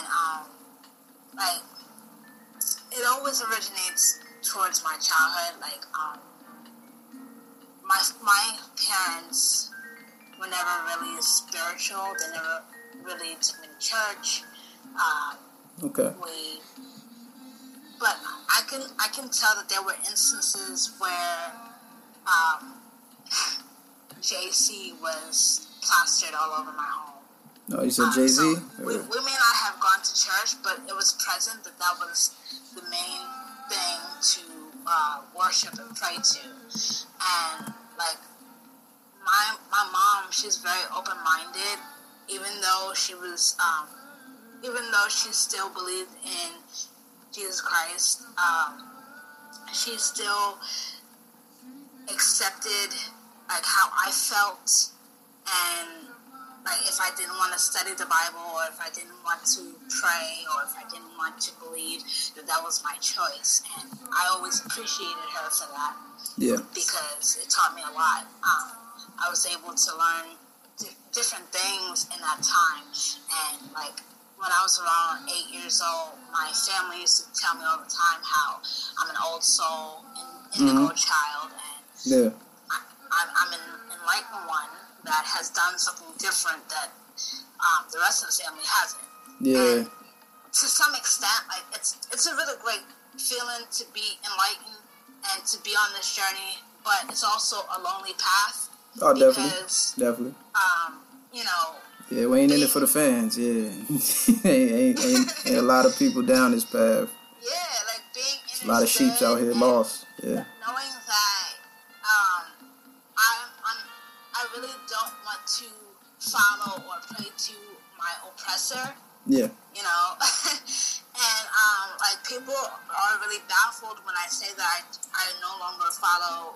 and um, like it always originates towards my childhood. Like um, my my parents were never really spiritual. They never really took me to church. Um, Okay. we but I can I can tell that there were instances where um, JC was plastered all over my home. No, you said Um, Jay Z. so we, we may not have gone to church, but it was present that that was the main thing to uh, worship and pray to. And like my my mom, she's very open minded, even though she was um, even though she still believed in Jesus Christ. Um, she still accepted like how I felt and like if I didn't want to study the Bible or if I didn't want to pray or if I didn't want to believe that that was my choice and I always appreciated her for that Yeah. because it taught me a lot. Um, I was able to learn di- different things in that time and like when I was around eight years old, my family used to tell me all the time how I'm an old soul, and an indigo child, and Yeah. I, I'm, I'm an enlightened one that has done something different that um, the rest of the family hasn't. Yeah. To some extent, like it's it's a really great feeling to be enlightened and to be on this journey, but it's also a lonely path Oh, definitely. because Definitely. um, you know Yeah, we ain't in it for the fans. Yeah. ain't, ain't, ain't, ain't a lot of people down this path. yeah, like being A lot of sheeps out here lost. Yeah. Follow or pray to my oppressor. Yeah. you know. and um, like people are really baffled when I say that I, I no longer follow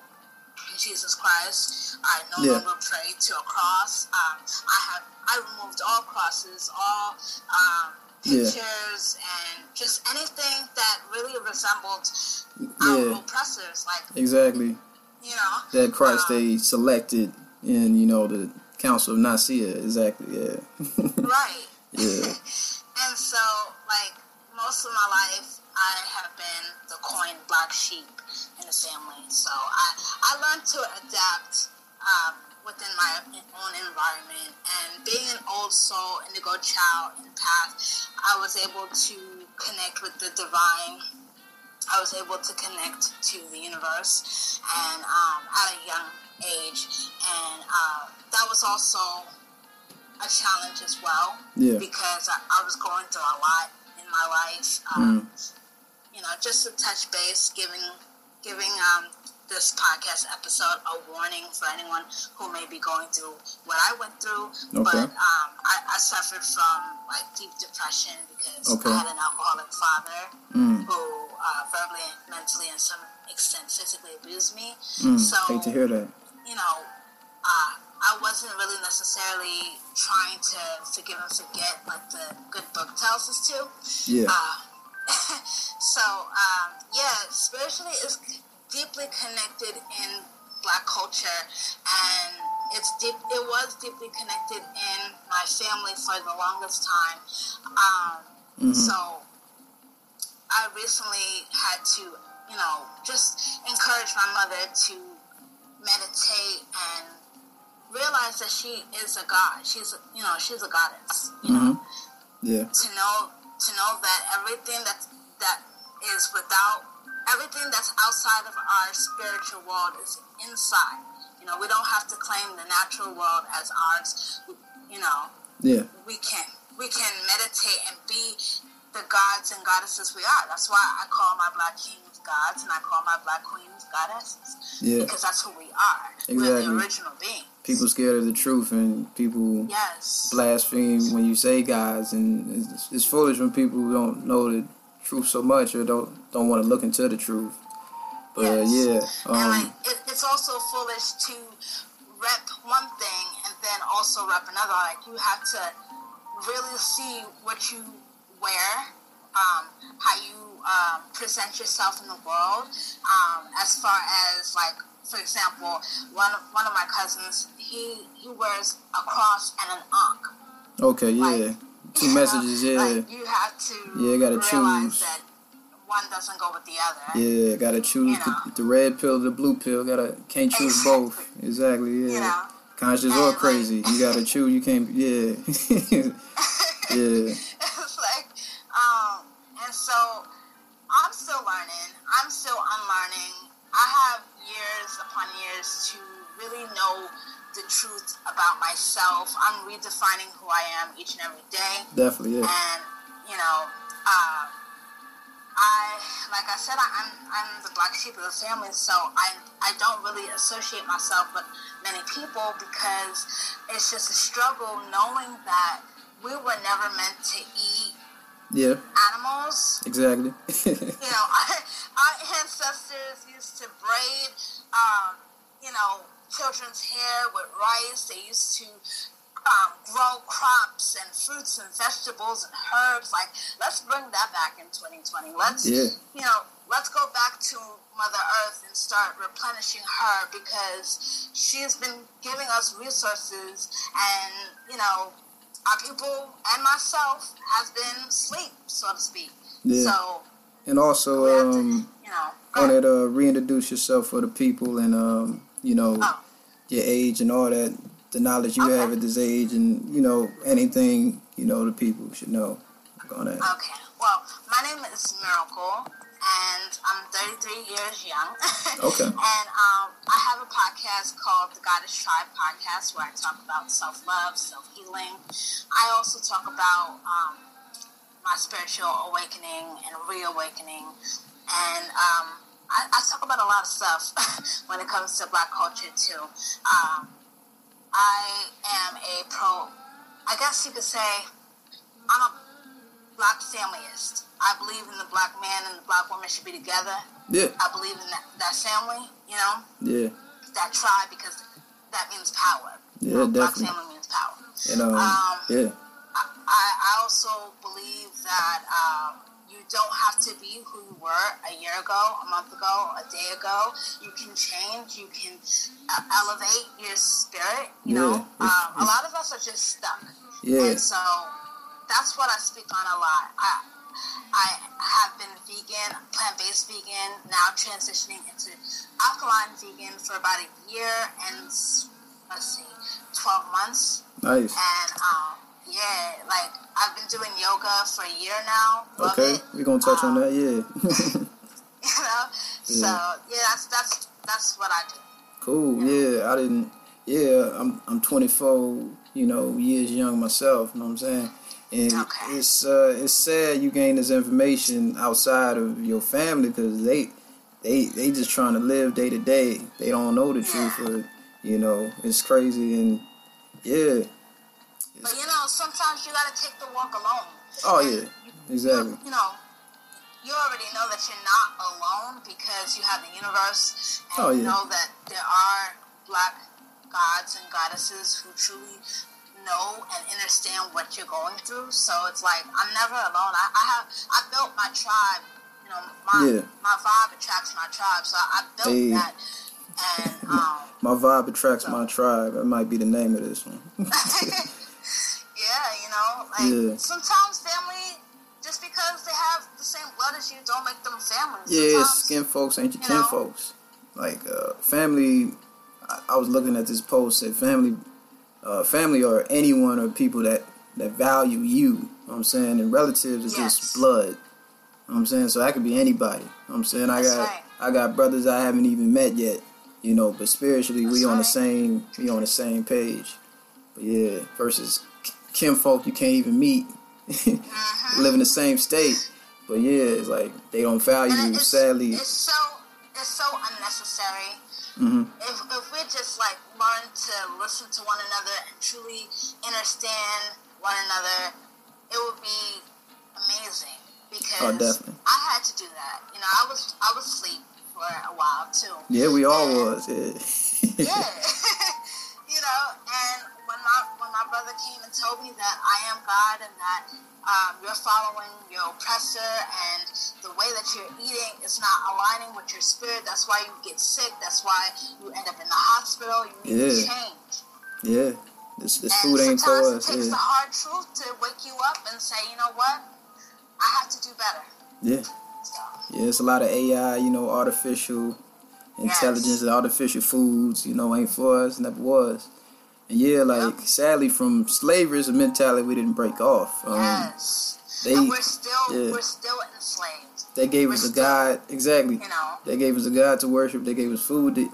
Jesus Christ. I no Yeah. longer pray to a cross. Um, I have I removed all crosses, all um, Yeah. pictures, and just anything that really resembled Yeah. our oppressors. Like Exactly. you know, That Christ um, they selected in, you know, the Council of Nicaea. Exactly. Yeah. right. yeah. And so, like, most of my life, I have been the coin black sheep in the family. So I, I learned to adapt um, within my own environment. And being an old soul, indigo child, and path, I was able to connect with the divine. I was able to connect to the universe and um, at a young age. And uh, that was also a challenge as well Yeah. because I, I was going through a lot in my life. Um, You know, just to touch base, giving giving um, this podcast episode a warning for anyone who may be going through what I went through. Okay. But um, I, I suffered from like deep depression because Okay. I had an alcoholic father Mm. who uh, verbally, mentally, and some extent physically abused me. Mm. So Hate to hear that. You know, uh, I wasn't really necessarily trying to forgive and forget like the good book tells us to. Yeah. Uh, so, um, yeah, spiritually is deeply connected in black culture, and it's deep. It was deeply connected in my family for the longest time. Um, Mhm. So, I recently had to, you know, just encourage my mother to meditate and realize that she is a god. She's, you know, she's a goddess. You know, Mhm. Yeah. to know to know that everything that that is without everything that's outside of our spiritual world is inside. You know, we don't have to claim the natural world as ours. You know, Yeah. we can we can meditate and be the gods and goddesses we are. That's why I call my black kings gods and I call my black queens goddesses. Yeah. Because that's who we are. We're Exactly. the original being. People scared of the truth and people Yes. blaspheme when you say guys and it's, it's foolish when people don't know the truth so much or don't don't want to look into the truth. But uh, Yes. yeah, and like um, it, it's also foolish to rep one thing and then also rep another. Like you have to really see what you wear, um, how you um, present yourself in the world. Um, as far as like, for example, one of, one of my cousins, he he wears a cross and an ankh. okay, yeah, like, two messages. Yeah, like you have to. Yeah, gotta choose. that one doesn't go with the other. yeah. Gotta choose You know. the, the red pill, or the blue pill. Gotta can't choose Exactly. both. Exactly. Yeah. You know. Conscious And, or like- crazy, you gotta choose. You can't. Yeah. yeah. it's like, um, and so I'm still learning. I'm still unlearning. I have years upon years to really know the truth about myself. I'm redefining who I am each and every day. Definitely. Yeah. And, you know, uh, I, like I said, I, I'm, I'm the black sheep of the family, so I, I don't really associate myself with many people because it's just a struggle knowing that we were never meant to eat Yeah. animals. Exactly. You know, our, our ancestors used to braid, um, you know, children's hair with rice. They used to um, grow crops and fruits and vegetables and herbs. Like, let's bring that back in 2020. Let's, Yeah. you know, let's go back to Mother Earth and start replenishing her because she's been giving us resources and, you know, our people and myself has been asleep, so to speak. Yeah. So and also, have to, um, you know, wanted to uh, reintroduce yourself for the people and, um, you know, Oh. your age and all that, the knowledge you Okay. have at this age, and you know anything you know the people should know. On that. Okay. Well, my name is Miracle, and I'm 33 years young. Okay. and um, I have a podcast called the Goddess Tribe Podcast, where I talk about self love, self healing. I also talk about um, my spiritual awakening and reawakening, and um, I, I talk about a lot of stuff when it comes to Black culture too. Um, I am a pro. I guess you could say I'm a black familyist. I believe in the black man and the black woman should be together. Yeah, I believe in that, that family, you know, yeah, that tribe because that means power. Yeah, know, black definitely. family means power. and um, Um, yeah, I, I also believe that um, you don't have to be who you were a year ago, a month ago, a day ago. You can change. You can uh, elevate your spirit. You Yeah, know, it's- um, a lot of us are just stuck. yeah, And so that's what I speak on a lot. I I have been vegan, plant based vegan, now transitioning into alkaline vegan for about a year and let's see, twelve months. nice. And um, yeah, like I've been doing yoga for a year now. Love Okay, it. we're gonna touch on Um, that. Yeah, You know, yeah. so yeah, that's that's that's what I do. cool. Yeah, I didn't. Yeah, I'm I'm 24. You know, years young myself. You know what I'm saying? And Okay. it's uh, it's sad you gain this information outside of your family because they they they just trying to live day to day. They don't know the truth. Or, you know, it's crazy and yeah. But you know, sometimes you gotta take the walk alone. Oh yeah, exactly. You know, you already know that you're not alone because you have the universe, and Oh, you yeah. know that there are black gods and goddesses who truly know and understand what you're going through. So it's like I'm never alone. I, I have I built my tribe. You know, my Yeah. my vibe attracts my tribe, so I built Hey. that. And um, My vibe attracts my tribe. That might be the name of this one. yeah, you know, like Yeah. sometimes family. Just because they have the same blood as you, don't make them family. Yeah, Sometimes- skin folks ain't your you kin know? folks. Like uh, family, I, I was looking at this post said family, uh, family or anyone or people that that value you. you know what I'm saying, and relatives is Yes. just blood. You know what I'm saying, so that could be anybody. You know what I'm saying, I That's got right. I got brothers I haven't even met yet. You know, but spiritually we That's on the same we on the same page. But yeah, versus kin folk you can't even meet, Mhm. live in the same state. But yeah, it's like they don't value you. Sadly, it's so it's so unnecessary. Hmm If if we just like learn to listen to one another and truly understand one another, it would be amazing. Because Oh, definitely. I had to do that. You know, I was I was asleep for a while too. Yeah, we all And- was. Yeah. Yeah. you know, and when my when my brother came and told me that I am God and that um, you're following your oppressor and the way that you're eating is not aligning with your spirit, that's why you get sick. That's why you end up in the hospital. You need to Yeah. change. yeah. This this and food ain't for us. sometimes. It takes Yeah. the hard truth to wake you up and say, you know what, I have to do better. Yeah. So, Yeah, it's a lot of AI, you know, artificial intelligence and artificial foods, you know, ain't for us, never was. Yeah, like sadly from slavery is a mentality we didn't break off. Um, yes. they- and we're still yeah. we're still enslaved. They gave We're us a still- God exactly. You know. They gave us a God to worship. They gave us food to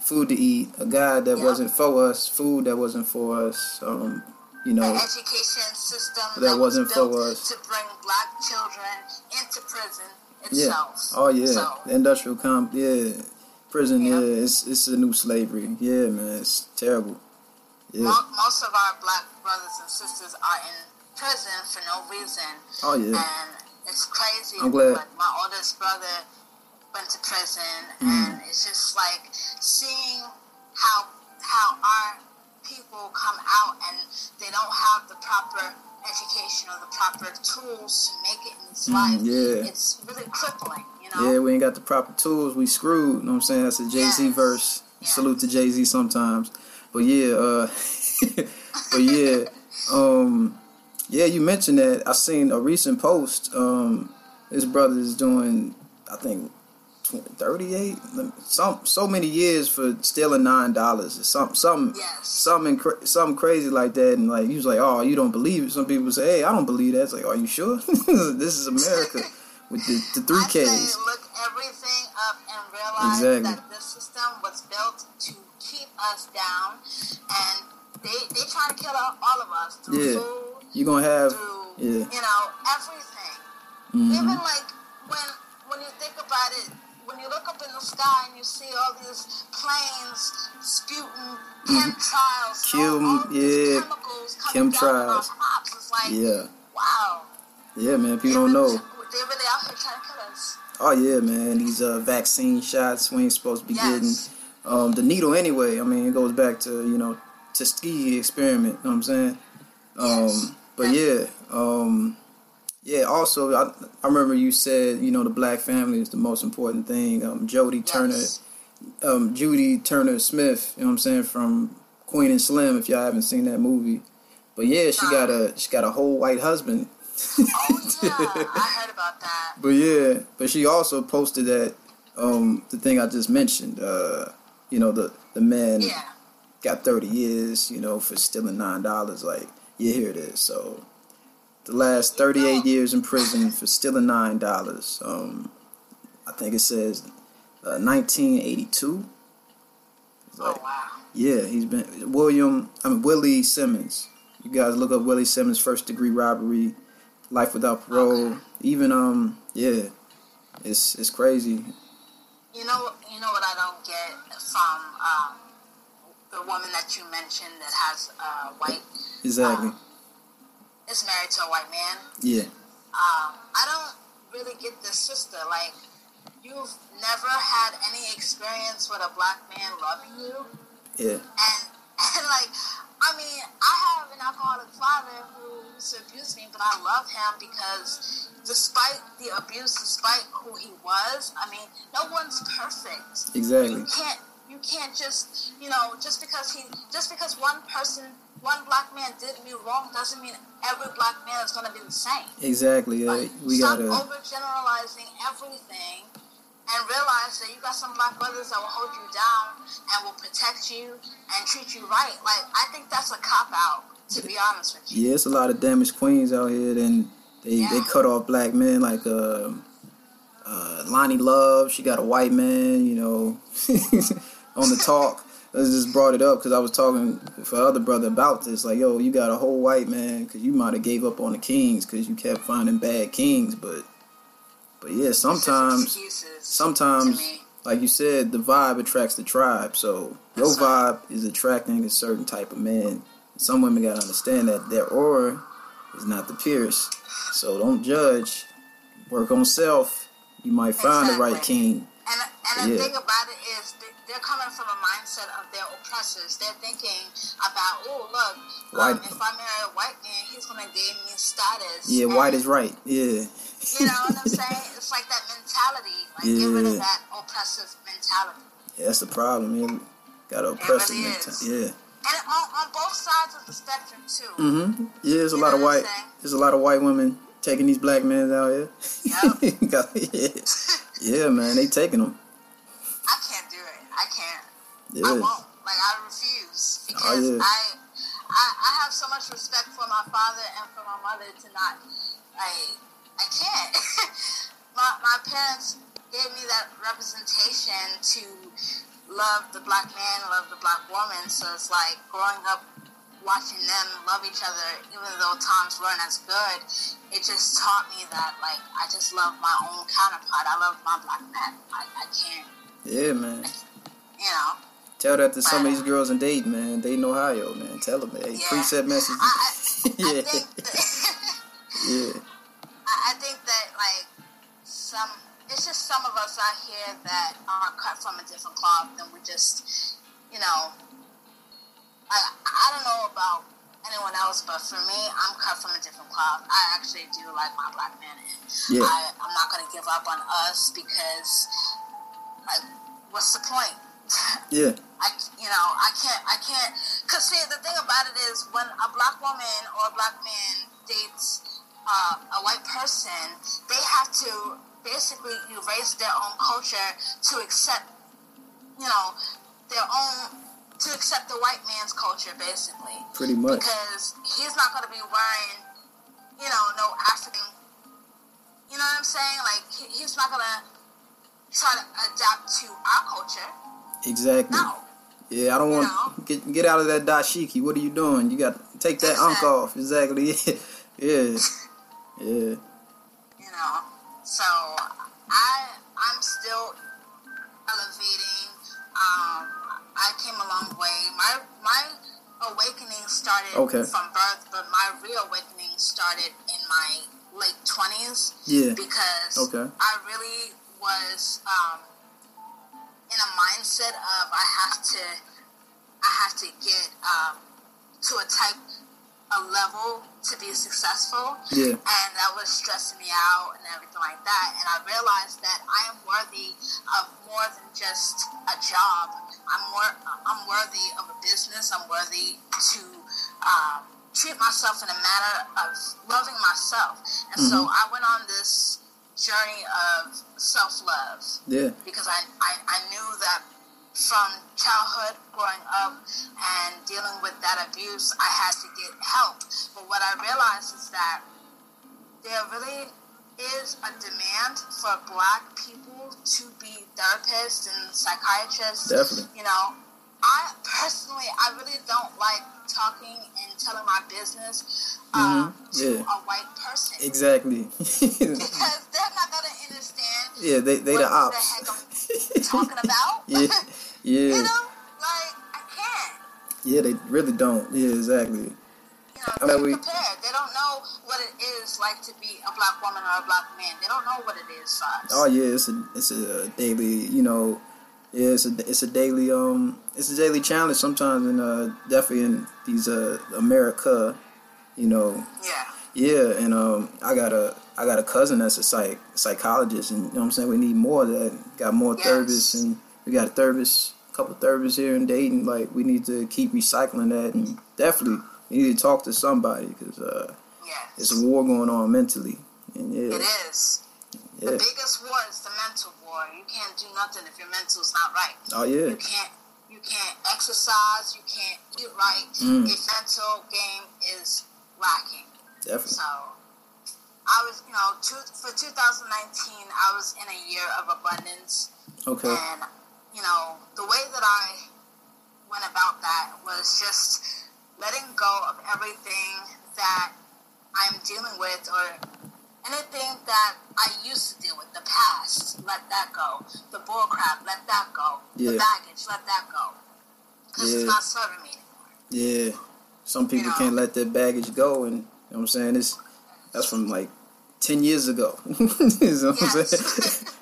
food to eat. A God that Yeah. wasn't for us. Food that wasn't for us. Um, you know, the education system That that, wasn't was for us. to bring black children into prison yeah. itself. Oh yeah, So, the industrial comp. Yeah, prison. Yeah. Yeah, it's it's a new slavery. Yeah, man, it's terrible. Yeah. mo- most of our black brothers and sisters are in prison for no reason, Oh yeah. and it's crazy. I'm glad. Like my oldest brother went to prison, Mm. and it's just like seeing how how our people come out and they don't have the proper education or the proper tools to make it in this Mm, life. yeah. It's really crippling, you know. Yeah, we ain't got the proper tools. We screwed. You know what I'm saying? That's a Jay Z Yes. verse. Yes. Salute to Jay Z sometimes. But yeah, uh, but yeah, um, yeah. You mentioned that. I seen a recent post. Um, his brother is doing, I think, 20, 38, some so many years for stealing nine dollars or something, something, Yes. something, cra- something crazy like that. And like he was like, "Oh, you don't believe it." Some people say, "Hey, I don't believe that." It's like, "Are you sure?" this is America with the, the three I Ks. look everything up and realize Exactly. that this system was built us down, and they they try to kill all all of us through Yeah. food, You're gonna have, through yeah. you know everything. mhm. Even like when when you think about it, when you look up in the sky and you see all these planes spewing chemtrails, all, Chem- all these yeah, chemicals coming down on chemtrails. crops, it's like Yeah, wow. yeah, man. People don't know. They really out here trying to kill us. Oh yeah, man. These uh, vaccine shots we ain't supposed to be Yes. getting. Um, the needle anyway. I mean, it goes back to you know Tuskegee experiment. You know what I'm saying? Um, Yes. but yeah, um, yeah. Also, I, I remember you said you know the black family is the most important thing. Um, Jodie Turner, Yes. um, Judy Turner Smith. You know what I'm saying from Queen and Slim. If y'all haven't seen that movie, but yeah, she got a she got a whole white husband. Oh yeah, I heard about that. But yeah, but she also posted that um the thing I just mentioned, uh, you know, the the man Yeah, got thirty years, you know, for stealing nine dollars. Like, yeah, here it is. So the last thirty eight years in prison for stealing nine dollars. Um I think it says uh, nineteen eighty two. oh wow. Yeah, he's been William. I mean Willie Simmons. You guys look up Willie Simmons first degree robbery, life without parole. Okay. Even um yeah, it's it's crazy. You know, you know what I don't from um, the woman that you mentioned that has uh, white Exactly. Um, is married to a white man. Yeah. Um, I don't really get this sister. Like, you've never had any experience with a black man loving you, Yeah. and and like, I mean, I have an alcoholic father who used to abuse me, but I love him because despite the abuse, despite who he was, I mean, no one's perfect. Exactly. You can't can't just you know just because he just because one person one black man did me wrong doesn't mean every black man is gonna be the same. Exactly. Yeah. Like, We stop gotta. overgeneralizing everything and realize that you got some black brothers that will hold you down and will protect you and treat you right. Like I think that's a cop out, to be honest with you. Yeah, it's a lot of damaged queens out here, and they they cut off black men like uh, uh, Loni Love. She got a white man, you know, on the talk. I just brought it up because I was talking for other brother about this. Like, yo, you got a whole white man because you might have gave up on the kings because you kept finding bad kings. But, but yeah, sometimes, sometimes, like you said, the vibe attracts the tribe. So your vibe is attracting a certain type of man. Some women gotta understand that their aura is not the Pierce. So don't judge. Work on self. You might find the right king. And, and the Yeah. thing about it is, they're coming from a mindset of their oppressors. They're thinking about, oh, look, um, if I marry a white man, he's going to give me status. Yeah, And, white is right. Yeah. You know what I'm saying? It's like that mentality. Like, get rid Yeah. of that oppressive mentality. Yeah, that's the problem. Yeah. Got to oppress really is. Yeah. and on, on both sides of the spectrum too. Mm-hmm. Yeah, there's a You lot of white. There's a lot of white women taking these black men out here. Yep. Yeah. yeah, man, they taking them. I can't. Yeah. I won't. Like I refuse oh, because Oh, yeah. I, I I have so much respect for my father and for my mother to not. I I can't. my my parents gave me that representation to love the black man, love the black woman. So it's like growing up watching them love each other, even though times weren't as good. It just taught me that like I just love my own counterpart. I love my black man. I, I can't. Yeah, man. You know. Tell that to some of these girls in Dayton, man. Dayton, Ohio, man. Tell them, hey, Yeah. preset messages. I, I, I yeah, think that, yeah, I I think that like some it's just some of us out here that are cut from a different cloth and we just you know I I don't know about anyone else but for me I'm cut from a different cloth. I actually do like my black man and Yeah. I, I'm not gonna give up on us because like what's the point? Yeah, I, you know, I can't, I can't, cause see, the thing about it is when a black woman or a black man dates uh, a white person, they have to basically erase their own culture to accept, you know, their own, to accept the white man's culture, basically. pretty much. Because he's not going to be wearing, you know, no African, you know what I'm saying? Like, he, he's not going to try to adapt to our culture. Exactly. No. Yeah, I don't want know? get get out of that dashiki. What are you doing? You got to take that ankh off. Exactly. yeah, yeah. you know. So I I'm still elevating. Um, I came a long way. My my awakening started Okay. from birth, but my reawakening started in my late twenties Yeah. because Okay. I really was um, in a mindset of I have to I have to get um, to a type a level to be successful Yeah. and that was stressing me out and everything like that. And I realized that I am worthy of more than just a job. I'm more. I'm worthy of a business. I'm worthy to um, treat myself in a manner of loving myself. And so I went on this journey of self love Yeah. because I, I, I knew that from childhood growing up and dealing with that abuse, I had to get help. But what I realized is that there really is a demand for black people to be therapists and psychiatrists. Definitely. You know, I personally, I really don't like talking and telling my business um, Mhm. to a white person. Exactly. Because they're not to understand yeah, they they the ops. the talking about. yeah, you yeah, know, like I can't. yeah. They really don't. Yeah, exactly. You know, they're prepared. They don't know what it is like to be a black woman or a black man. They don't know what it is for. Oh yeah, it's a it's a daily. You know, yeah, it's a it's a daily um it's a daily challenge sometimes in uh definitely in these uh America, you know. Yeah. Yeah, and um, I got a I got a cousin that's a psych psychologist, and you know what I'm saying we need more of that. Got more Yes. therapists, and we got a therapist, a couple therapists here in Dayton. Like we need to keep recycling that, and definitely we need to talk to somebody because uh, Yes. there's a war going on mentally, and yeah, It is. yeah, The biggest war is the mental war. You can't do nothing if your mental's not right. oh yeah, You can't. You can't exercise. You can't eat right Mm. if mental game is lacking. definitely, So, I was, you know, two, for 2019, I was in a year of abundance. okay, And, you know, the way that I went about that was just letting go of everything that I'm dealing with or anything that I used to deal with, the past, let that go. The bull crap, let that go. The baggage, let that go. Because Yeah. it's not serving me anymore. yeah. Some people know. can't let their baggage go, and you know what I'm saying it's that's from like ten years ago. you know what I'm saying?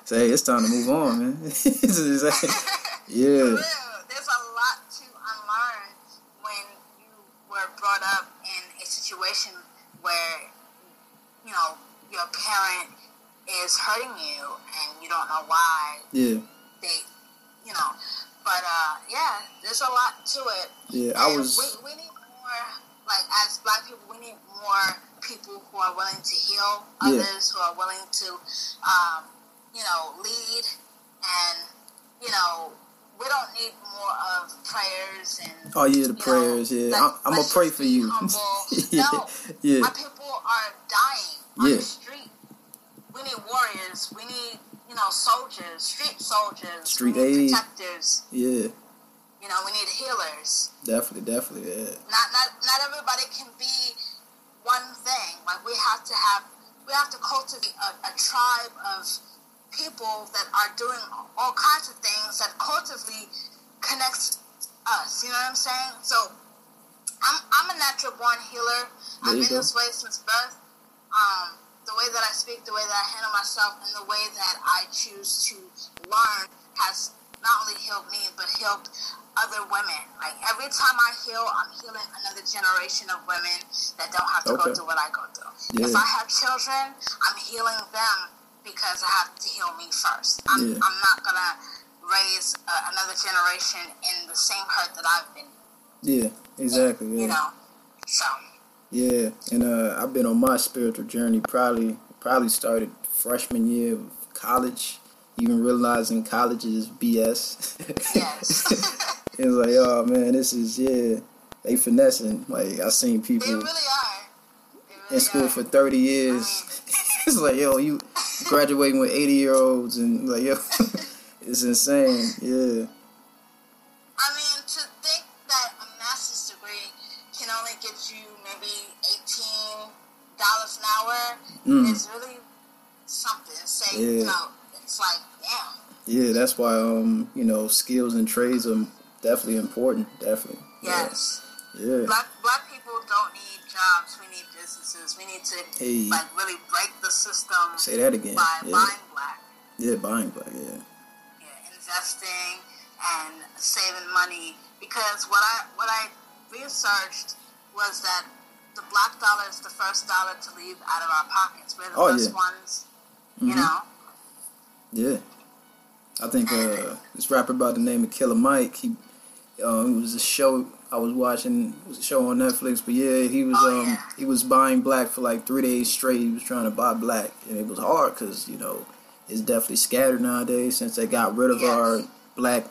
So hey, it's time to move on, man. It's like- For yeah, there's a lot to unlearn when you were brought up in a situation where, you know, your parent is hurting you and you don't know why yeah, they, you know, But uh, yeah, there's a lot to it. Yeah, I was. We, we need more, like as black people, we need more people who are willing to heal Yeah. others, who are willing to, um, you know, lead, and you know, we don't need more of prayers and. Oh yeah, the you know, prayers. Yeah, let- I'm, I'm gonna pray for you. yeah, No, yeah, my people are dying on Yeah. the street. We need warriors. We need, you know, soldiers, street soldiers, Street aid. protectors. yeah. You know, we need healers. Definitely, definitely. Yeah, Not, not, not everybody can be one thing. Like we have to have, we have to cultivate a, a tribe of people that are doing all kinds of things that cultively connects us. You know what I'm saying? So, I'm, I'm a natural born healer. There I've been go. this way since birth. Um, the way that I speak, the way that I handle myself, and the way that I choose to learn has not only healed me, but healed other women. Like every time I heal, I'm healing another generation of women that don't have to Okay. go through what I go through. Yeah. If I have children, I'm healing them because I have to heal me first. I'm, Yeah. I'm not gonna raise uh, another generation in the same hurt that I've been. yeah, exactly. Yeah. You know, so Yeah, and uh, I've been on my spiritual journey. Probably, probably started freshman year of college. Even realizing college is BS. yes, it was like, oh man, this is yeah. They finessing. Like I seen they people really really in school are. for thirty years. it's like, yo, you graduating with eighty year olds, and like, yo, it's insane. Yeah, I mean, to think that a master's degree can only get you maybe eighteen dollars an hour Mm. is really something. Say, Yeah. you know, it's like, damn. yeah. That's why um, you know, skills and trades are definitely important. Definitely. Yes. Yeah. Black black people don't need jobs. We businesses. We need to Hey. like really break the system Say that again. by Yeah. buying black, Yeah, buying black. Yeah. yeah, investing and saving money. Because what I what I researched was that the black dollar is the first dollar to leave out of our pockets. We're the Oh, first yeah. ones, you Mhm. know. Yeah. I think uh, this rapper by the name of Killer Mike, he um, it was a show I was watching, a show on Netflix, but yeah, he was Oh, um yeah. he was buying black for like three days straight. He was trying to buy black, and it was hard because you know it's definitely scattered nowadays since they got rid of Yes. our black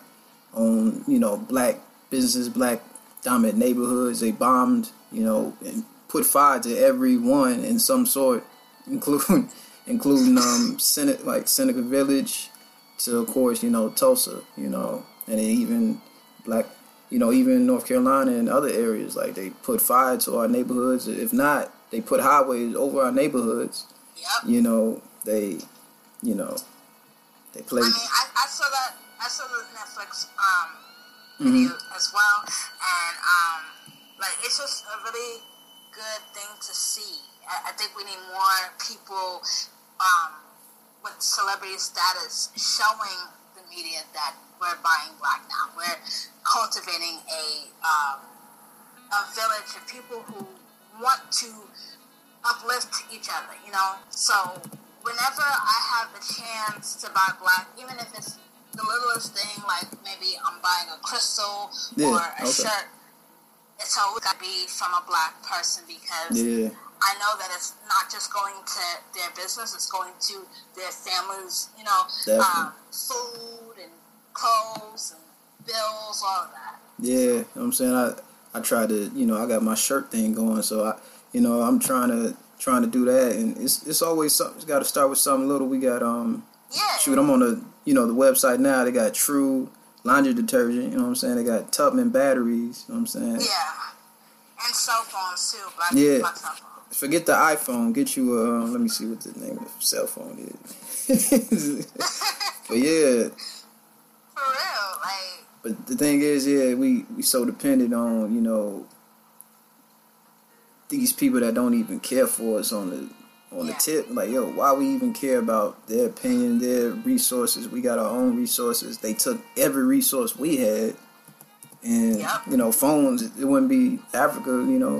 on you know black businesses, black dominant neighborhoods. They bombed, you know, and put fire to every one in some sort, including including um Senate like Seneca Village to of course you know Tulsa, you know, and even black, you know, even North Carolina and other areas like they put fire to our neighborhoods. If not, they put highways over our neighborhoods. Yep. You know, they, you know, they play. I mean, I, I saw that. I saw the Netflix um, Mhm. video as well, and um, like it's just a really good thing to see. I, I think we need more people um, with celebrity status showing the media that we're buying black now. We're cultivating a um, a village of people who want to uplift each other. You know, so whenever I have the chance to buy black, even if it's the littlest thing, like maybe I'm buying a crystal Yeah, or a okay. shirt, it's always got to be from a black person because yeah, I know that it's not just going to their business; it's going to their families. You know, um, food clothes and bills, all of that. yeah. You know what I'm saying I, I try to, you know, I got my shirt thing going, so I, you know, I'm trying to trying to do that, and it's it's always something. It's got to start with something little. We got um, Yeah. shoot, I'm on the, you know, the website now. They got True laundry detergent. You know what I'm saying? They got Tubman batteries. You know what I'm saying? Yeah. And cell phones too. Black, Yeah. black cell phones. Forget the iPhone. Get you a. let me see what the name of the cell phone is. but yeah, For real, like but the thing is, yeah, we we so dependent on you know these people that don't even care for us on the on the tip. Like, yo, why we even care about their opinion, their resources? We got our own resources. They took every resource we had, and Yep. you know, phones. It wouldn't be Africa. You know,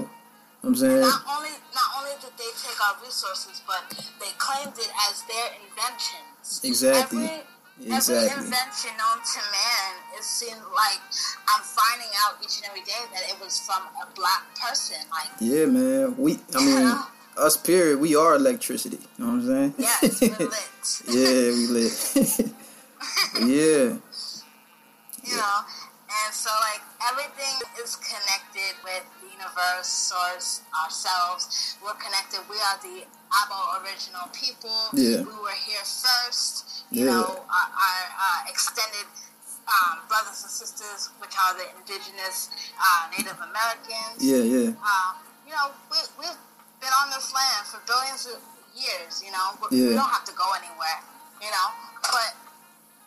what I'm saying. not only not only did they take our resources, but they claimed it as their inventions. Exactly. Every, Exactly. every invention known to man it seemed like I'm finding out each and every day that it was from a black person. Like, yeah, man. We, I mean, us period. We are electricity. You know what I'm saying? Yes, we lit. yeah, we lit. yeah. You know, and so like everything is connected with universe, source, ourselves. We're connected. We are the aboriginal people. Yeah. We were here first. You Yeah. know, our, our uh, extended um, brothers and sisters, which are the indigenous uh, Native Americans. Yeah, yeah. Um, you know, we, we've been on this land for billions of years, you know. We, we don't have to go anywhere, you know. But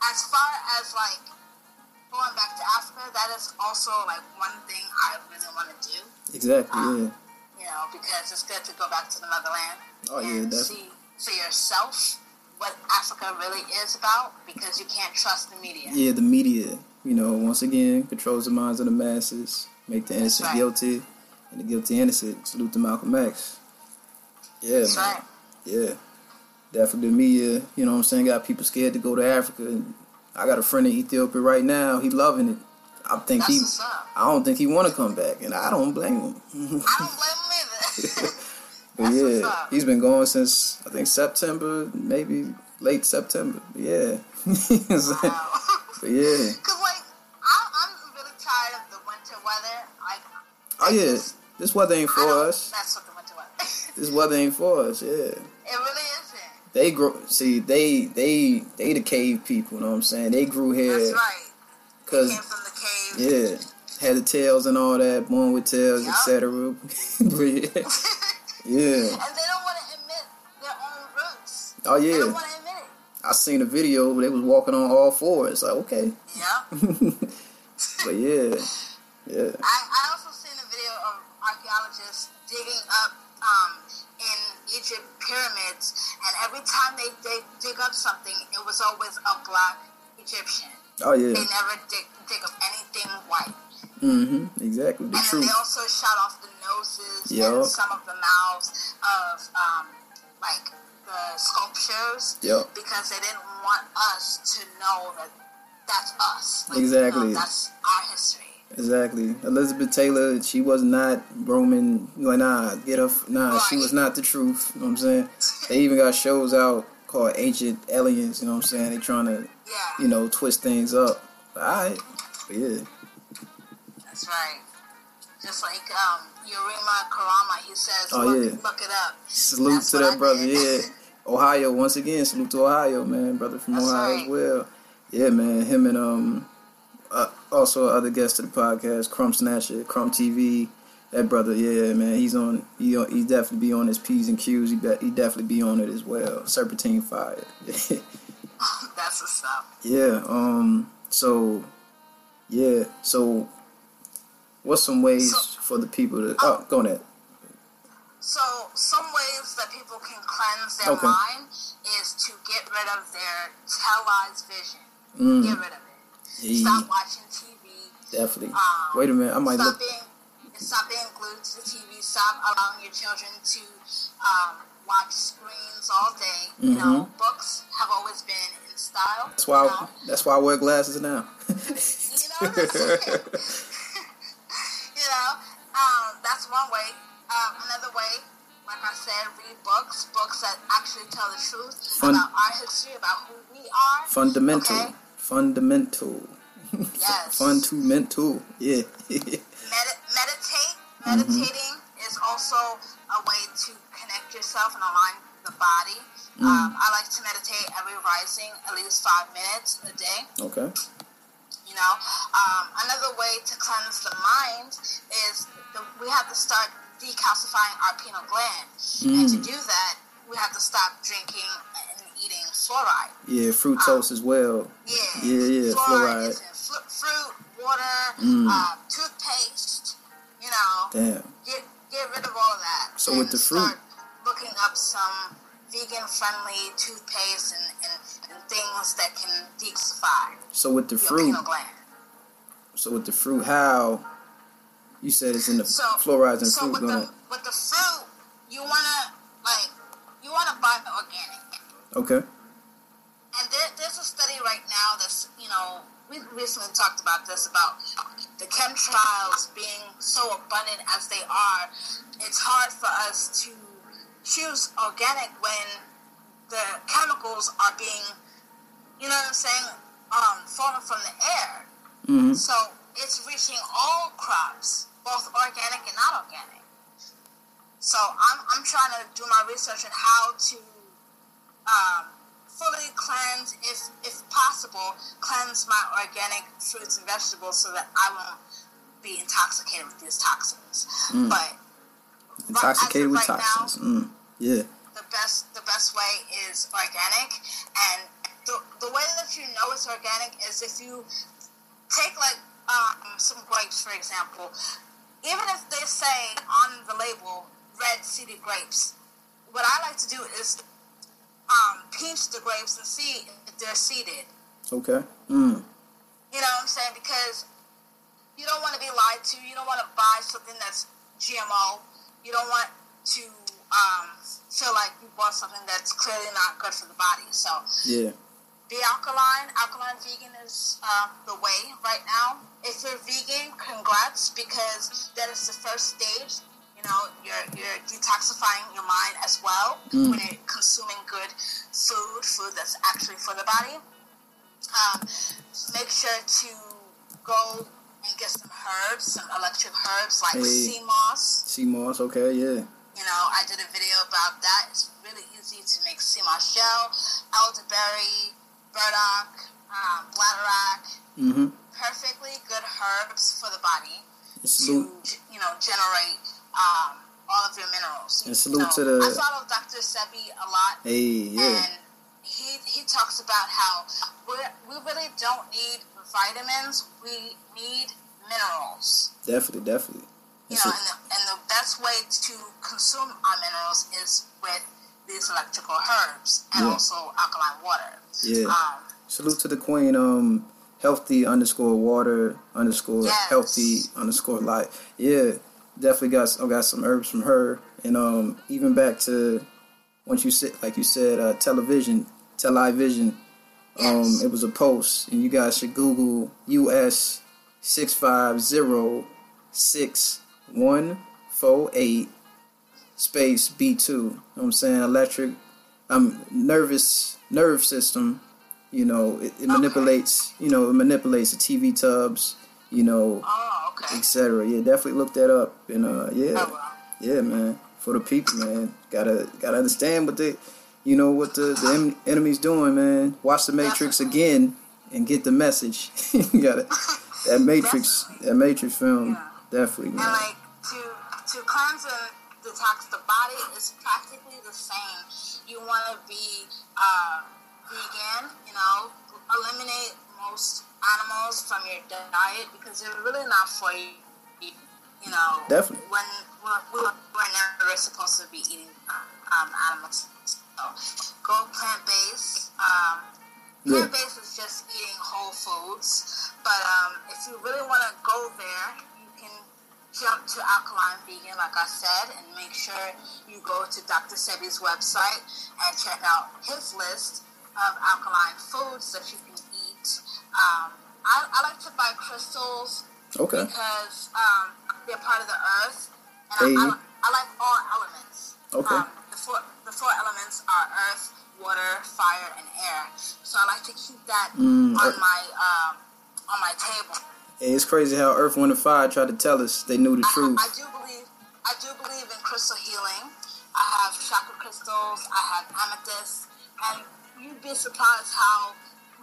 as far as, like, going back to Africa, that is also, like, one thing I really want to do, Exactly. Um, yeah. you know, because it's good to go back to the motherland Oh yeah, and definitely. see for yourself what Africa really is about because you can't trust the media. Yeah, the media, you know, once again controls the minds of the masses, make the innocent right. guilty, and the guilty innocent. Salute to Malcolm X. Yeah, right. Yeah. Definitely the media, you know what I'm saying, got people scared to go to Africa. I got a friend in Ethiopia right now, he loving it. I think That's he. I don't think he wanna come back and I don't blame him. I don't blame them either. That's yeah, he's been going since I think September, maybe late September. Yeah. wow. but yeah. Cause like I, I'm really tired of the winter weather. Like Oh yeah. This weather ain't for us. mess with the winter weather. This weather ain't for us, yeah. It really isn't. They grow see, they they they the cave people, you know what I'm saying? They grew here That's right. Cause came from the cave. yeah, had the tails and all that, born with tails, Yup. etc. yeah. Yeah. and they don't want to admit their own roots. Oh They yeah. don't want to admit. I seen a video where they was walking on all fours. Like, okay. Yeah. but yeah. Yeah. I, I pyramids, and every time they, they dig up something, it was always a black Egyptian. Oh yeah. They never dig, dig up anything white. Mm-hmm. Exactly. The and truth. they also shot off the noses Yup. and some of the mouths of um, like the sculptures Yup. because they didn't want us to know that that's us. Like, Exactly. You know, that's our history. Exactly. Elizabeth Taylor, she was not Roman. Like, nah, get her. Nah, she was not the truth. You know what I'm saying? They even got shows out called Ancient Aliens. You know what I'm saying? They trying to, Yeah, you know, twist things up. All right. But yeah. that's right. Just like um, Yurima Karama, he says, Oh, look, yeah. look it up. Salute That's to that brother. Yeah. Ohio, once again, salute to Ohio, man. Brother from That's Ohio as well. Yeah, man. Him and um, uh, also other guest to the podcast, Crumb Snatcher, Crumb TV. That brother, yeah, man. He's on. He he definitely be on his p's and q's. He bet he definitely be on it as well. Serpentine fire. that's what's up. yeah. Um. So. Yeah. So. What's some ways So- for the people to? Oh, go ahead. So, some ways that people can cleanse their Okay. mind is to get rid of their televised vision. Mm, Get rid of it. Stop watching TV. Definitely. Um, Wait a minute. I might stop look. being stop being glued to the TV. Stop allowing your children to um, watch screens all day. You know, books have always been in style. Mm-hmm. That's why. You know, That's why I wear glasses now. you know, you know um, that's one way. Um, another way, like I said, read books, books that actually tell the truth Fun- about our history, about who we are. Fundamental. Okay. Fundamental. Yes. Fun to mental. Yeah. Medi- meditate. Mm-hmm. Meditating is also a way to connect yourself and align the body. Mm. Um, I like to meditate every rising, at least five minutes a day. okay. You know, um, another way to cleanse the mind is the, we have to start decalcifying our pineal gland, and to Mm. do that, we have to stop drinking and eating fluoride. Yeah, fructose as well. Yeah, Yeah, yeah, fluoride, fluoride. Is in fl- fruit, water, Mm. uh, toothpaste. You know, Damn. get get rid of all of that. So with the fruit- start looking up some vegan-friendly toothpaste and, and, and things that can detoxify So with the fruit, so with the fruit, how you said it's in the So fluorides and so fruit with going. the with the fruit, you wanna like you wanna buy the organic. Okay. And there, there's a study right now that's you know we recently talked about this about the chemtrails being so abundant as they are. It's hard for us to choose organic when the chemicals are being, you know what I'm saying, um, falling from the air. Mm-hmm. So it's reaching all crops, both organic and not organic. So I'm, I'm trying to do my research on how to um, fully cleanse, if if possible, cleanse my organic fruits and vegetables so that I won't be intoxicated with these toxins. Mm. But Intoxicated with right toxins. Now, mm. Yeah. the best the best way is organic, and the the way that you know it's organic is if you take like um, some grapes, for example. Even if they say on the label red seeded grapes, what I like to do is um, pinch the grapes and see if they're seeded. Okay. Mm. You know what I'm saying? Because you don't want to be lied to. You don't want to buy something that's GMO. You don't want to um, feel like you bought something that's clearly not good for the body. So Yeah. be alkaline. Alkaline vegan is um, the way right now. If you're vegan, congrats because that is the first stage. You know, you're you're detoxifying your mind as well Mm. when you're consuming food, food that's actually for the body. Um, make sure to go and get some herbs, some electric herbs like Hey. sea moss. Sea moss. Okay. Yeah. You know, I did a video about that. It's really easy to make sea moss gel, elderberry, burdock, um, bladderwrack. Mm-hmm. Perfectly good herbs for the body to, you know, generate um, all of your minerals. And salute You to the- I follow Dr. Sebi a lot, Hey. Yeah. and he he talks about how we we really don't need vitamins. We need minerals. Definitely. Definitely. You know, and the, and the best way to consume our minerals is with these electrical herbs and Yeah. also alkaline water. Yeah. Um, Salute to the queen. Um, healthy underscore water underscore Yes. healthy underscore life. Yeah, definitely got I got some herbs from her, and um, even back to once you said like you said uh, television, television. Um, Yes. it was a post, and you guys should Google US six five zero six one four eight space B two. You know what I'm saying electric, um, nervous nerve system. You know, it, it manipulates. You know, it manipulates the TV tubs. You know, oh, okay. Etc. Yeah, definitely look that up. And uh, yeah, yeah, man, for the people, man, gotta gotta understand what they, you know, what the the en- enemy's doing, man. Watch the Matrix again and get the message. you gotta that Matrix, Definitely. that Matrix film, Yeah. definitely, And like to to cleanse and detox the body is practically the same. You want to be uh, vegan, you know, eliminate most animals from your diet because they're really not for you. You know, Definitely. When we're, we're, we're never supposed to be eating um, animals. So go plant based. Um. Plant based is just eating whole foods, but um, if you really want to go there, you can jump to Alkaline Vegan, like I said, and make sure you go to Dr. Sebi's website and check out his list of alkaline foods that you. Um, I, I like to buy crystals Okay, because um, they're part of the earth, and Hey. I, I, I like all elements. Okay. Um, the four the four elements are earth, water, fire, and air. So I like to keep that Mm, on earth. my um, on my table. It's crazy how Earth, Wind, and Fire tried to tell us they knew the I, truth. I do believe I do believe in crystal healing. I have chakra crystals. I have amethyst, and you'd be surprised how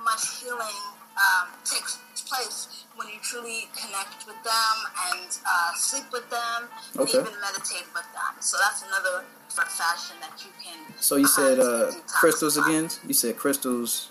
much healing um, takes place when you truly connect with them and uh, sleep with them, Okay. and even meditate with them. So that's another fashion that you can. So you said uh, uh, crystals again? You said crystals.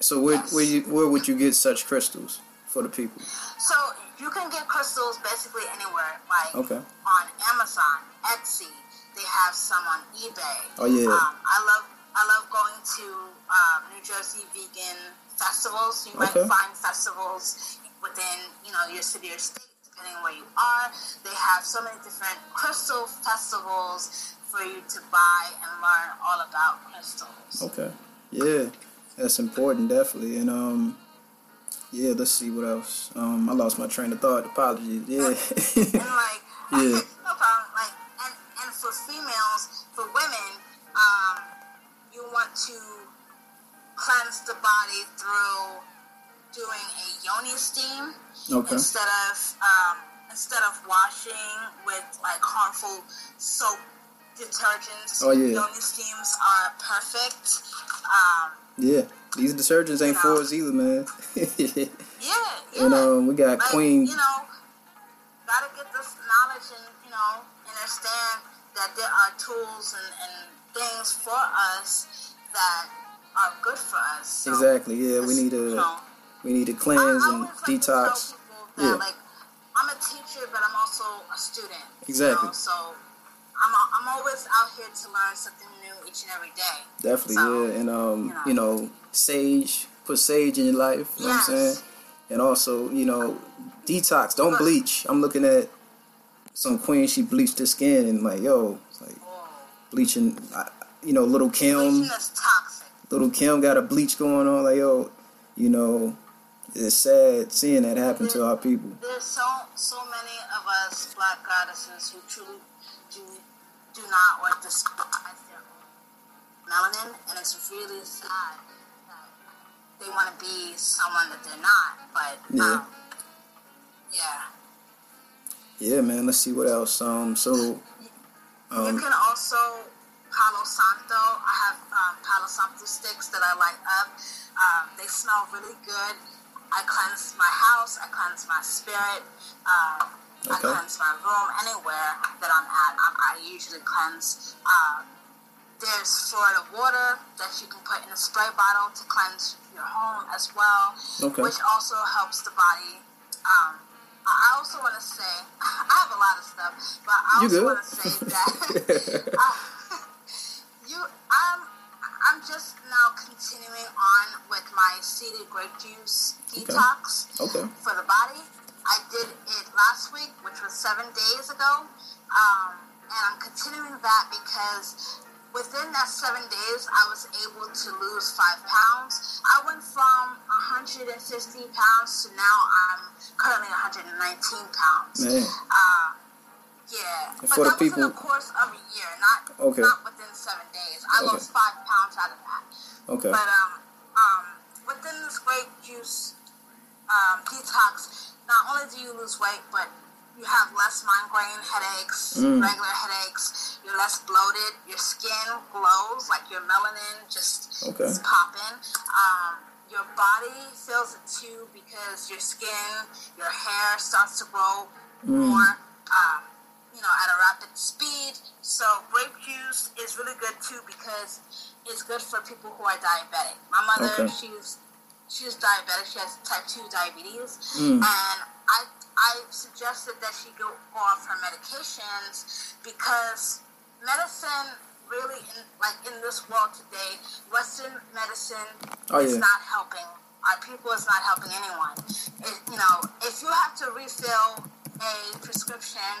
So where Yes. where you where would you get such crystals for the people? So you can get crystals basically anywhere, like Okay. on Amazon, Etsy. They have some on eBay. Oh, yeah. Um, I love I love going to um, New Jersey vegan festivals. You Okay. might find festivals within you know your city or state, depending on where you are. They have so many different crystal festivals for you to buy and learn all about crystals. Okay. Yeah, that's important, definitely. And um, Yeah, let's see what else. Um, I lost my train of thought. Apologies. Yeah. and like, yeah. no problem. Like, and and for females, for women, um, you want to cleanse the body through doing a yoni steam okay. instead of um, instead of washing with like harmful soap detergents. Oh yeah. Yoni steams are perfect. Um, yeah. These detergents ain't for us either, man. yeah, yeah. And um, we got like, Queen. You know, gotta get this knowledge and you know understand that there are tools and, and things for us that are good for us. So exactly. Yeah, we need to you know, we need to cleanse I, I and like detox. that, yeah. Like I'm a teacher, but I'm also a student. Exactly. You know? So I'm I'm always out here to learn something new each and every day. Definitely, so, yeah. And um, you know, you know, sage, put sage in your life. You yes. know what I'm saying? And also, you know, detox. Don't bleach. I'm looking at some queen. She bleached her skin and like, yo, like bleaching. You know, little Kim. Bleaching is toxic. Little Kim got a bleach going on. Like, yo, you know, it's sad seeing that happen there, to our people. There's so so many of us black goddesses who truly do do not or despise their own melanin, and it's really sad that they want to be someone that they're not. But yeah, um, yeah, yeah, man. Let's see what else. Um, so um, you can also Palo Santo. I have um, Palo Santo sticks that I light up. Um, they smell really good. I cleanse my house. I cleanse my spirit. Um, okay. I cleanse my room. Anywhere that I'm at, I'm, i usually cleanse. Um, there's Florida water that you can put in a spray bottle to cleanse your home as well, okay. which also helps the body. Um, I also want to say I have a lot of stuff, but I also want to say that uh, you, I'm, I'm just now continuing on with my seeded grape juice detox okay. Okay. for the body. I did it last week, which was seven days ago, um, and I'm continuing that because within that seven days, I was able to lose five pounds. I went from 150 pounds to now I'm currently 119 pounds. Uh, yeah, but for that the was people, in the course of a year, not okay. not within seven days. I okay. lost five pounds out of that. Okay. But um, um, within this grape juice um, detox, not only do you lose weight, but you have less migraine headaches, mm. regular headaches. You're less bloated. Your skin glows, like your melanin just okay. is popping. Um, your body feels it too because your skin, your hair starts to grow mm. more, um, know, at a rapid speed. So grape juice is really good too because it's good for people who are diabetic. My mother, okay. she's she's diabetic. She has type two diabetes, mm. and I I suggested that she go off her medications because medicine really in like in this world today, Western medicine oh, is yeah. not helping. Our people is not helping anyone. It, you know, if you have to refill a prescription,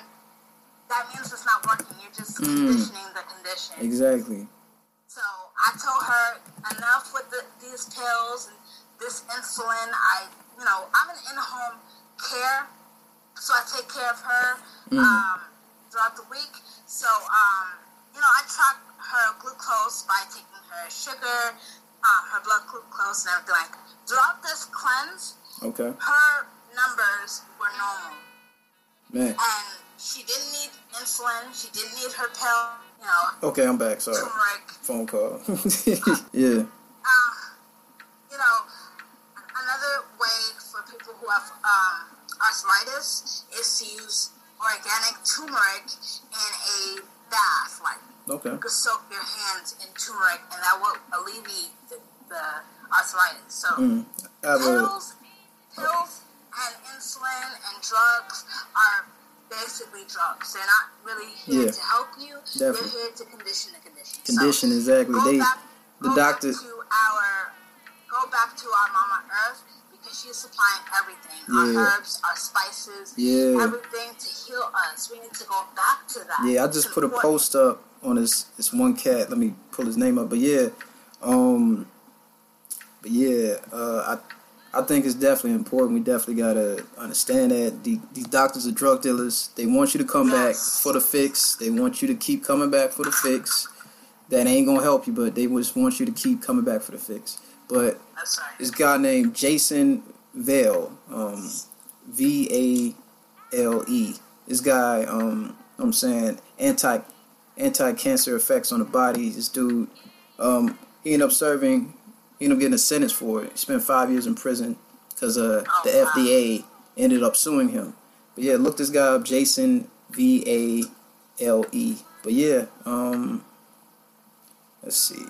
that means it's not working. You're just mm. conditioning the condition. Exactly. So I told her enough with the, these pills and this insulin. I, you know, I'm an in-home care so I take care of her mm. um, throughout the week. So, um, you know, I track her glucose by taking her sugar, um, her blood glucose, and everything like. Throughout this cleanse, okay, her numbers were normal. Man. And she didn't need insulin. She didn't need her pill. You know. Okay, I'm back. Sorry. Turmeric. Phone call. yeah. Uh, you know, another way for people who have um, arthritis is to use organic turmeric in a bath. Like okay. you could soak your hands in turmeric, and that will alleviate the, the arthritis. So mm. pills, pills, and insulin and drugs are basically drugs. They're not really here yeah. to help you. Definitely. They're here to condition the condition. Condition so exactly. They back, the go doctor back to our go back to our Mama Earth because she's supplying everything yeah. our herbs, our spices, yeah. everything to heal us. We need to go back to that. Yeah, I just it's put important. a post up on this this one cat. Let me pull his name up. But yeah, um, but yeah, uh, I I think it's definitely important. We definitely gotta understand that the, these doctors are drug dealers. They want you to come back for the fix. They want you to keep coming back for the fix. That ain't gonna help you, but they just want you to keep coming back for the fix. But this guy named Jason Vale, um, V A L E. This guy, um, I'm saying anti anti cancer effects on the body. This dude, um, he ended up serving he ended up getting a sentence for it. He spent five years in prison because uh, oh, the wow. FDA ended up suing him. But yeah, look this guy up, Jason V A L E. But yeah, um, let's see.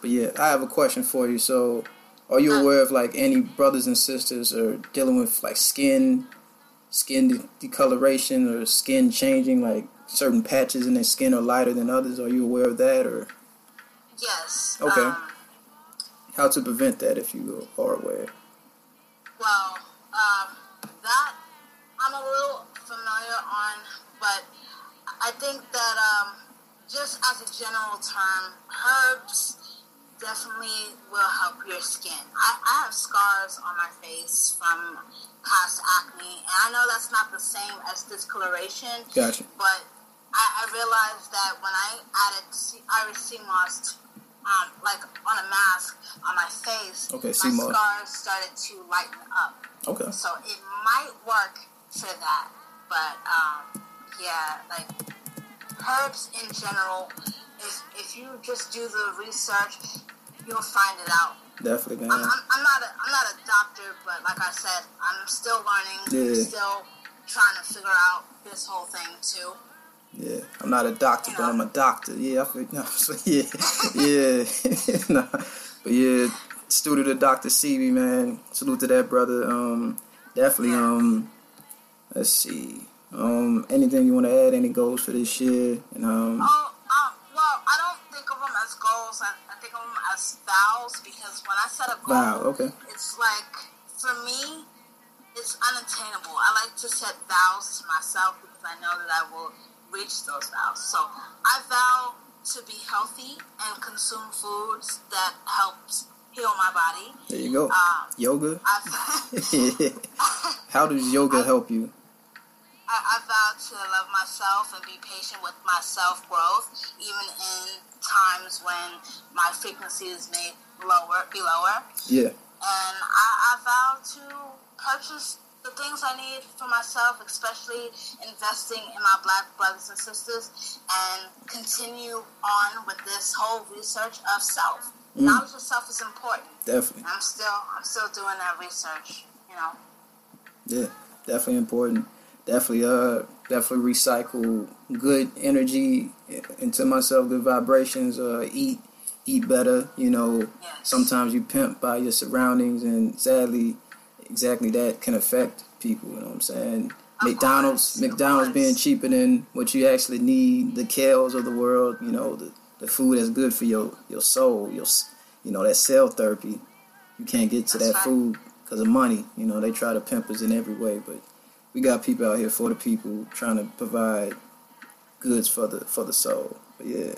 But yeah, I have a question for you. So, are you aware of like any brothers and sisters are dealing with like skin, skin de- decoloration or skin changing, like certain patches in their skin are lighter than others? Are you aware of that or? Yes. Okay. Um, How to prevent that if you are aware? Well, um, that I'm a little familiar on, but I think that um, just as a general term, herbs definitely will help your skin. I, I have scars on my face from past acne, and I know that's not the same as discoloration. Gotcha. But I, I realized that when I added Irish sea moss um, like on a mask on my face, okay, my more. scars started to lighten up. Okay. So it might work for that, but um, yeah, like herbs in general, if if you just do the research, you'll find it out. Definitely, man. I'm, I'm, I'm not a I'm not a doctor, but like I said, I'm still learning. Yeah. I'm still trying to figure out this whole thing too. Yeah, I'm not a doctor, but I'm a doctor. Yeah, I no, so yeah, yeah, nah, but yeah, student of Doctor Sebi, man. Salute to that brother. Um, definitely. Um, let's see. Um, anything you want to add? Any goals for this year? And um. Oh, um, well, I don't think of them as goals. I, I think of them as vows because when I set a goal, wow, okay, it's like for me, it's unattainable. I like to set vows to myself because I know that I will reach those vows. So I vow to be healthy and consume foods that helps heal my body. There you go. Um, yoga. How does yoga I, help you? I, I vow to love myself and be patient with my self growth, even in times when my frequencies may lower, be lower. Yeah. And I, I vow to purchase the things I need for myself, especially investing in my black brothers and sisters, and continue on with this whole research of self. Mm. Knowledge of self is important. Definitely. I'm still I'm still doing that research. You know. Yeah, definitely important. Definitely, uh, definitely recycle good energy into myself, good vibrations. Uh, eat, eat better. You know, yes. sometimes you pimp by your surroundings, and sadly exactly that can affect people. You know what I'm saying? Of McDonald's, course, McDonald's being cheaper than what you actually need. The kales of the world, you know, the, the food that's good for your your soul, your you know that cell therapy. You can't get to that's that right. food because of money. You know they try to pimp us in every way, but we got people out here for the people trying to provide goods for the for the soul. But yeah,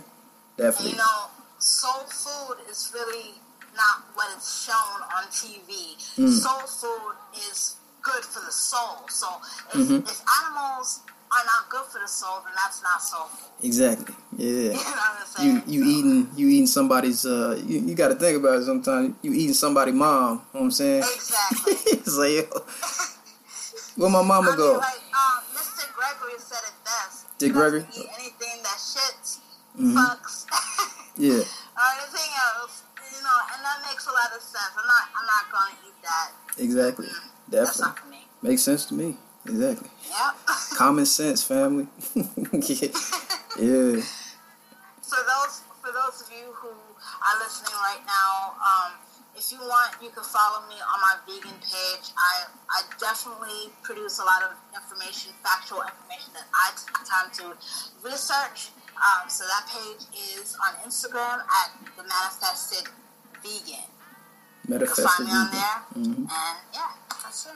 definitely. You know, soul food is really not what is shown on TV. Mm. Soul food is good for the soul. So if, mm-hmm. if animals are not good for the soul, then that's not soul food. Exactly. Yeah. you know you, you eating you eating somebody's uh you, you got to think about it sometimes. You eating somebody's mom. You know what I'm saying? Exactly. it's like where my mama I go? Mean, like um, Mr. Gregory said it best. Dick Gregory. Eat anything that shits, mm-hmm. fucks. yeah. Or anything else you know, and that makes a lot of sense. I'm not, I'm not going to eat that. Exactly. Mm, Definitely. Makes sense to me. Exactly. Yep. Common sense, family. yeah. So those, for those of you who are listening right now, um, if you want, you can follow me on my vegan page. I, I definitely produce a lot of information, factual information that I take time to research. Um, so that page is on Instagram at the Manifested vegan. Manifested find me on there, mm-hmm. and yeah, that's it.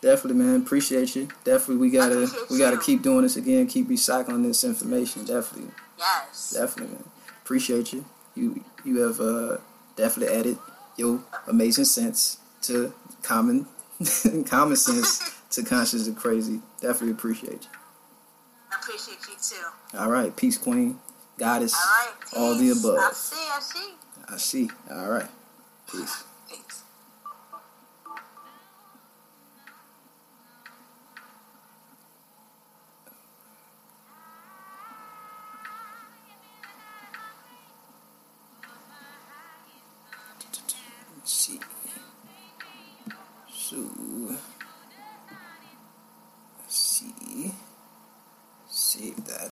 Definitely, man. Appreciate you. Definitely, we gotta we gotta keep doing this again. Keep recycling this information. Definitely. Yes. Definitely, man. Appreciate you. You you have uh, definitely added your amazing sense to common common sense to conscious and crazy. Definitely appreciate you. I appreciate you too. All right, peace, queen, goddess, all, right, all the above. I see, I see. I see. All right, peace. Peace.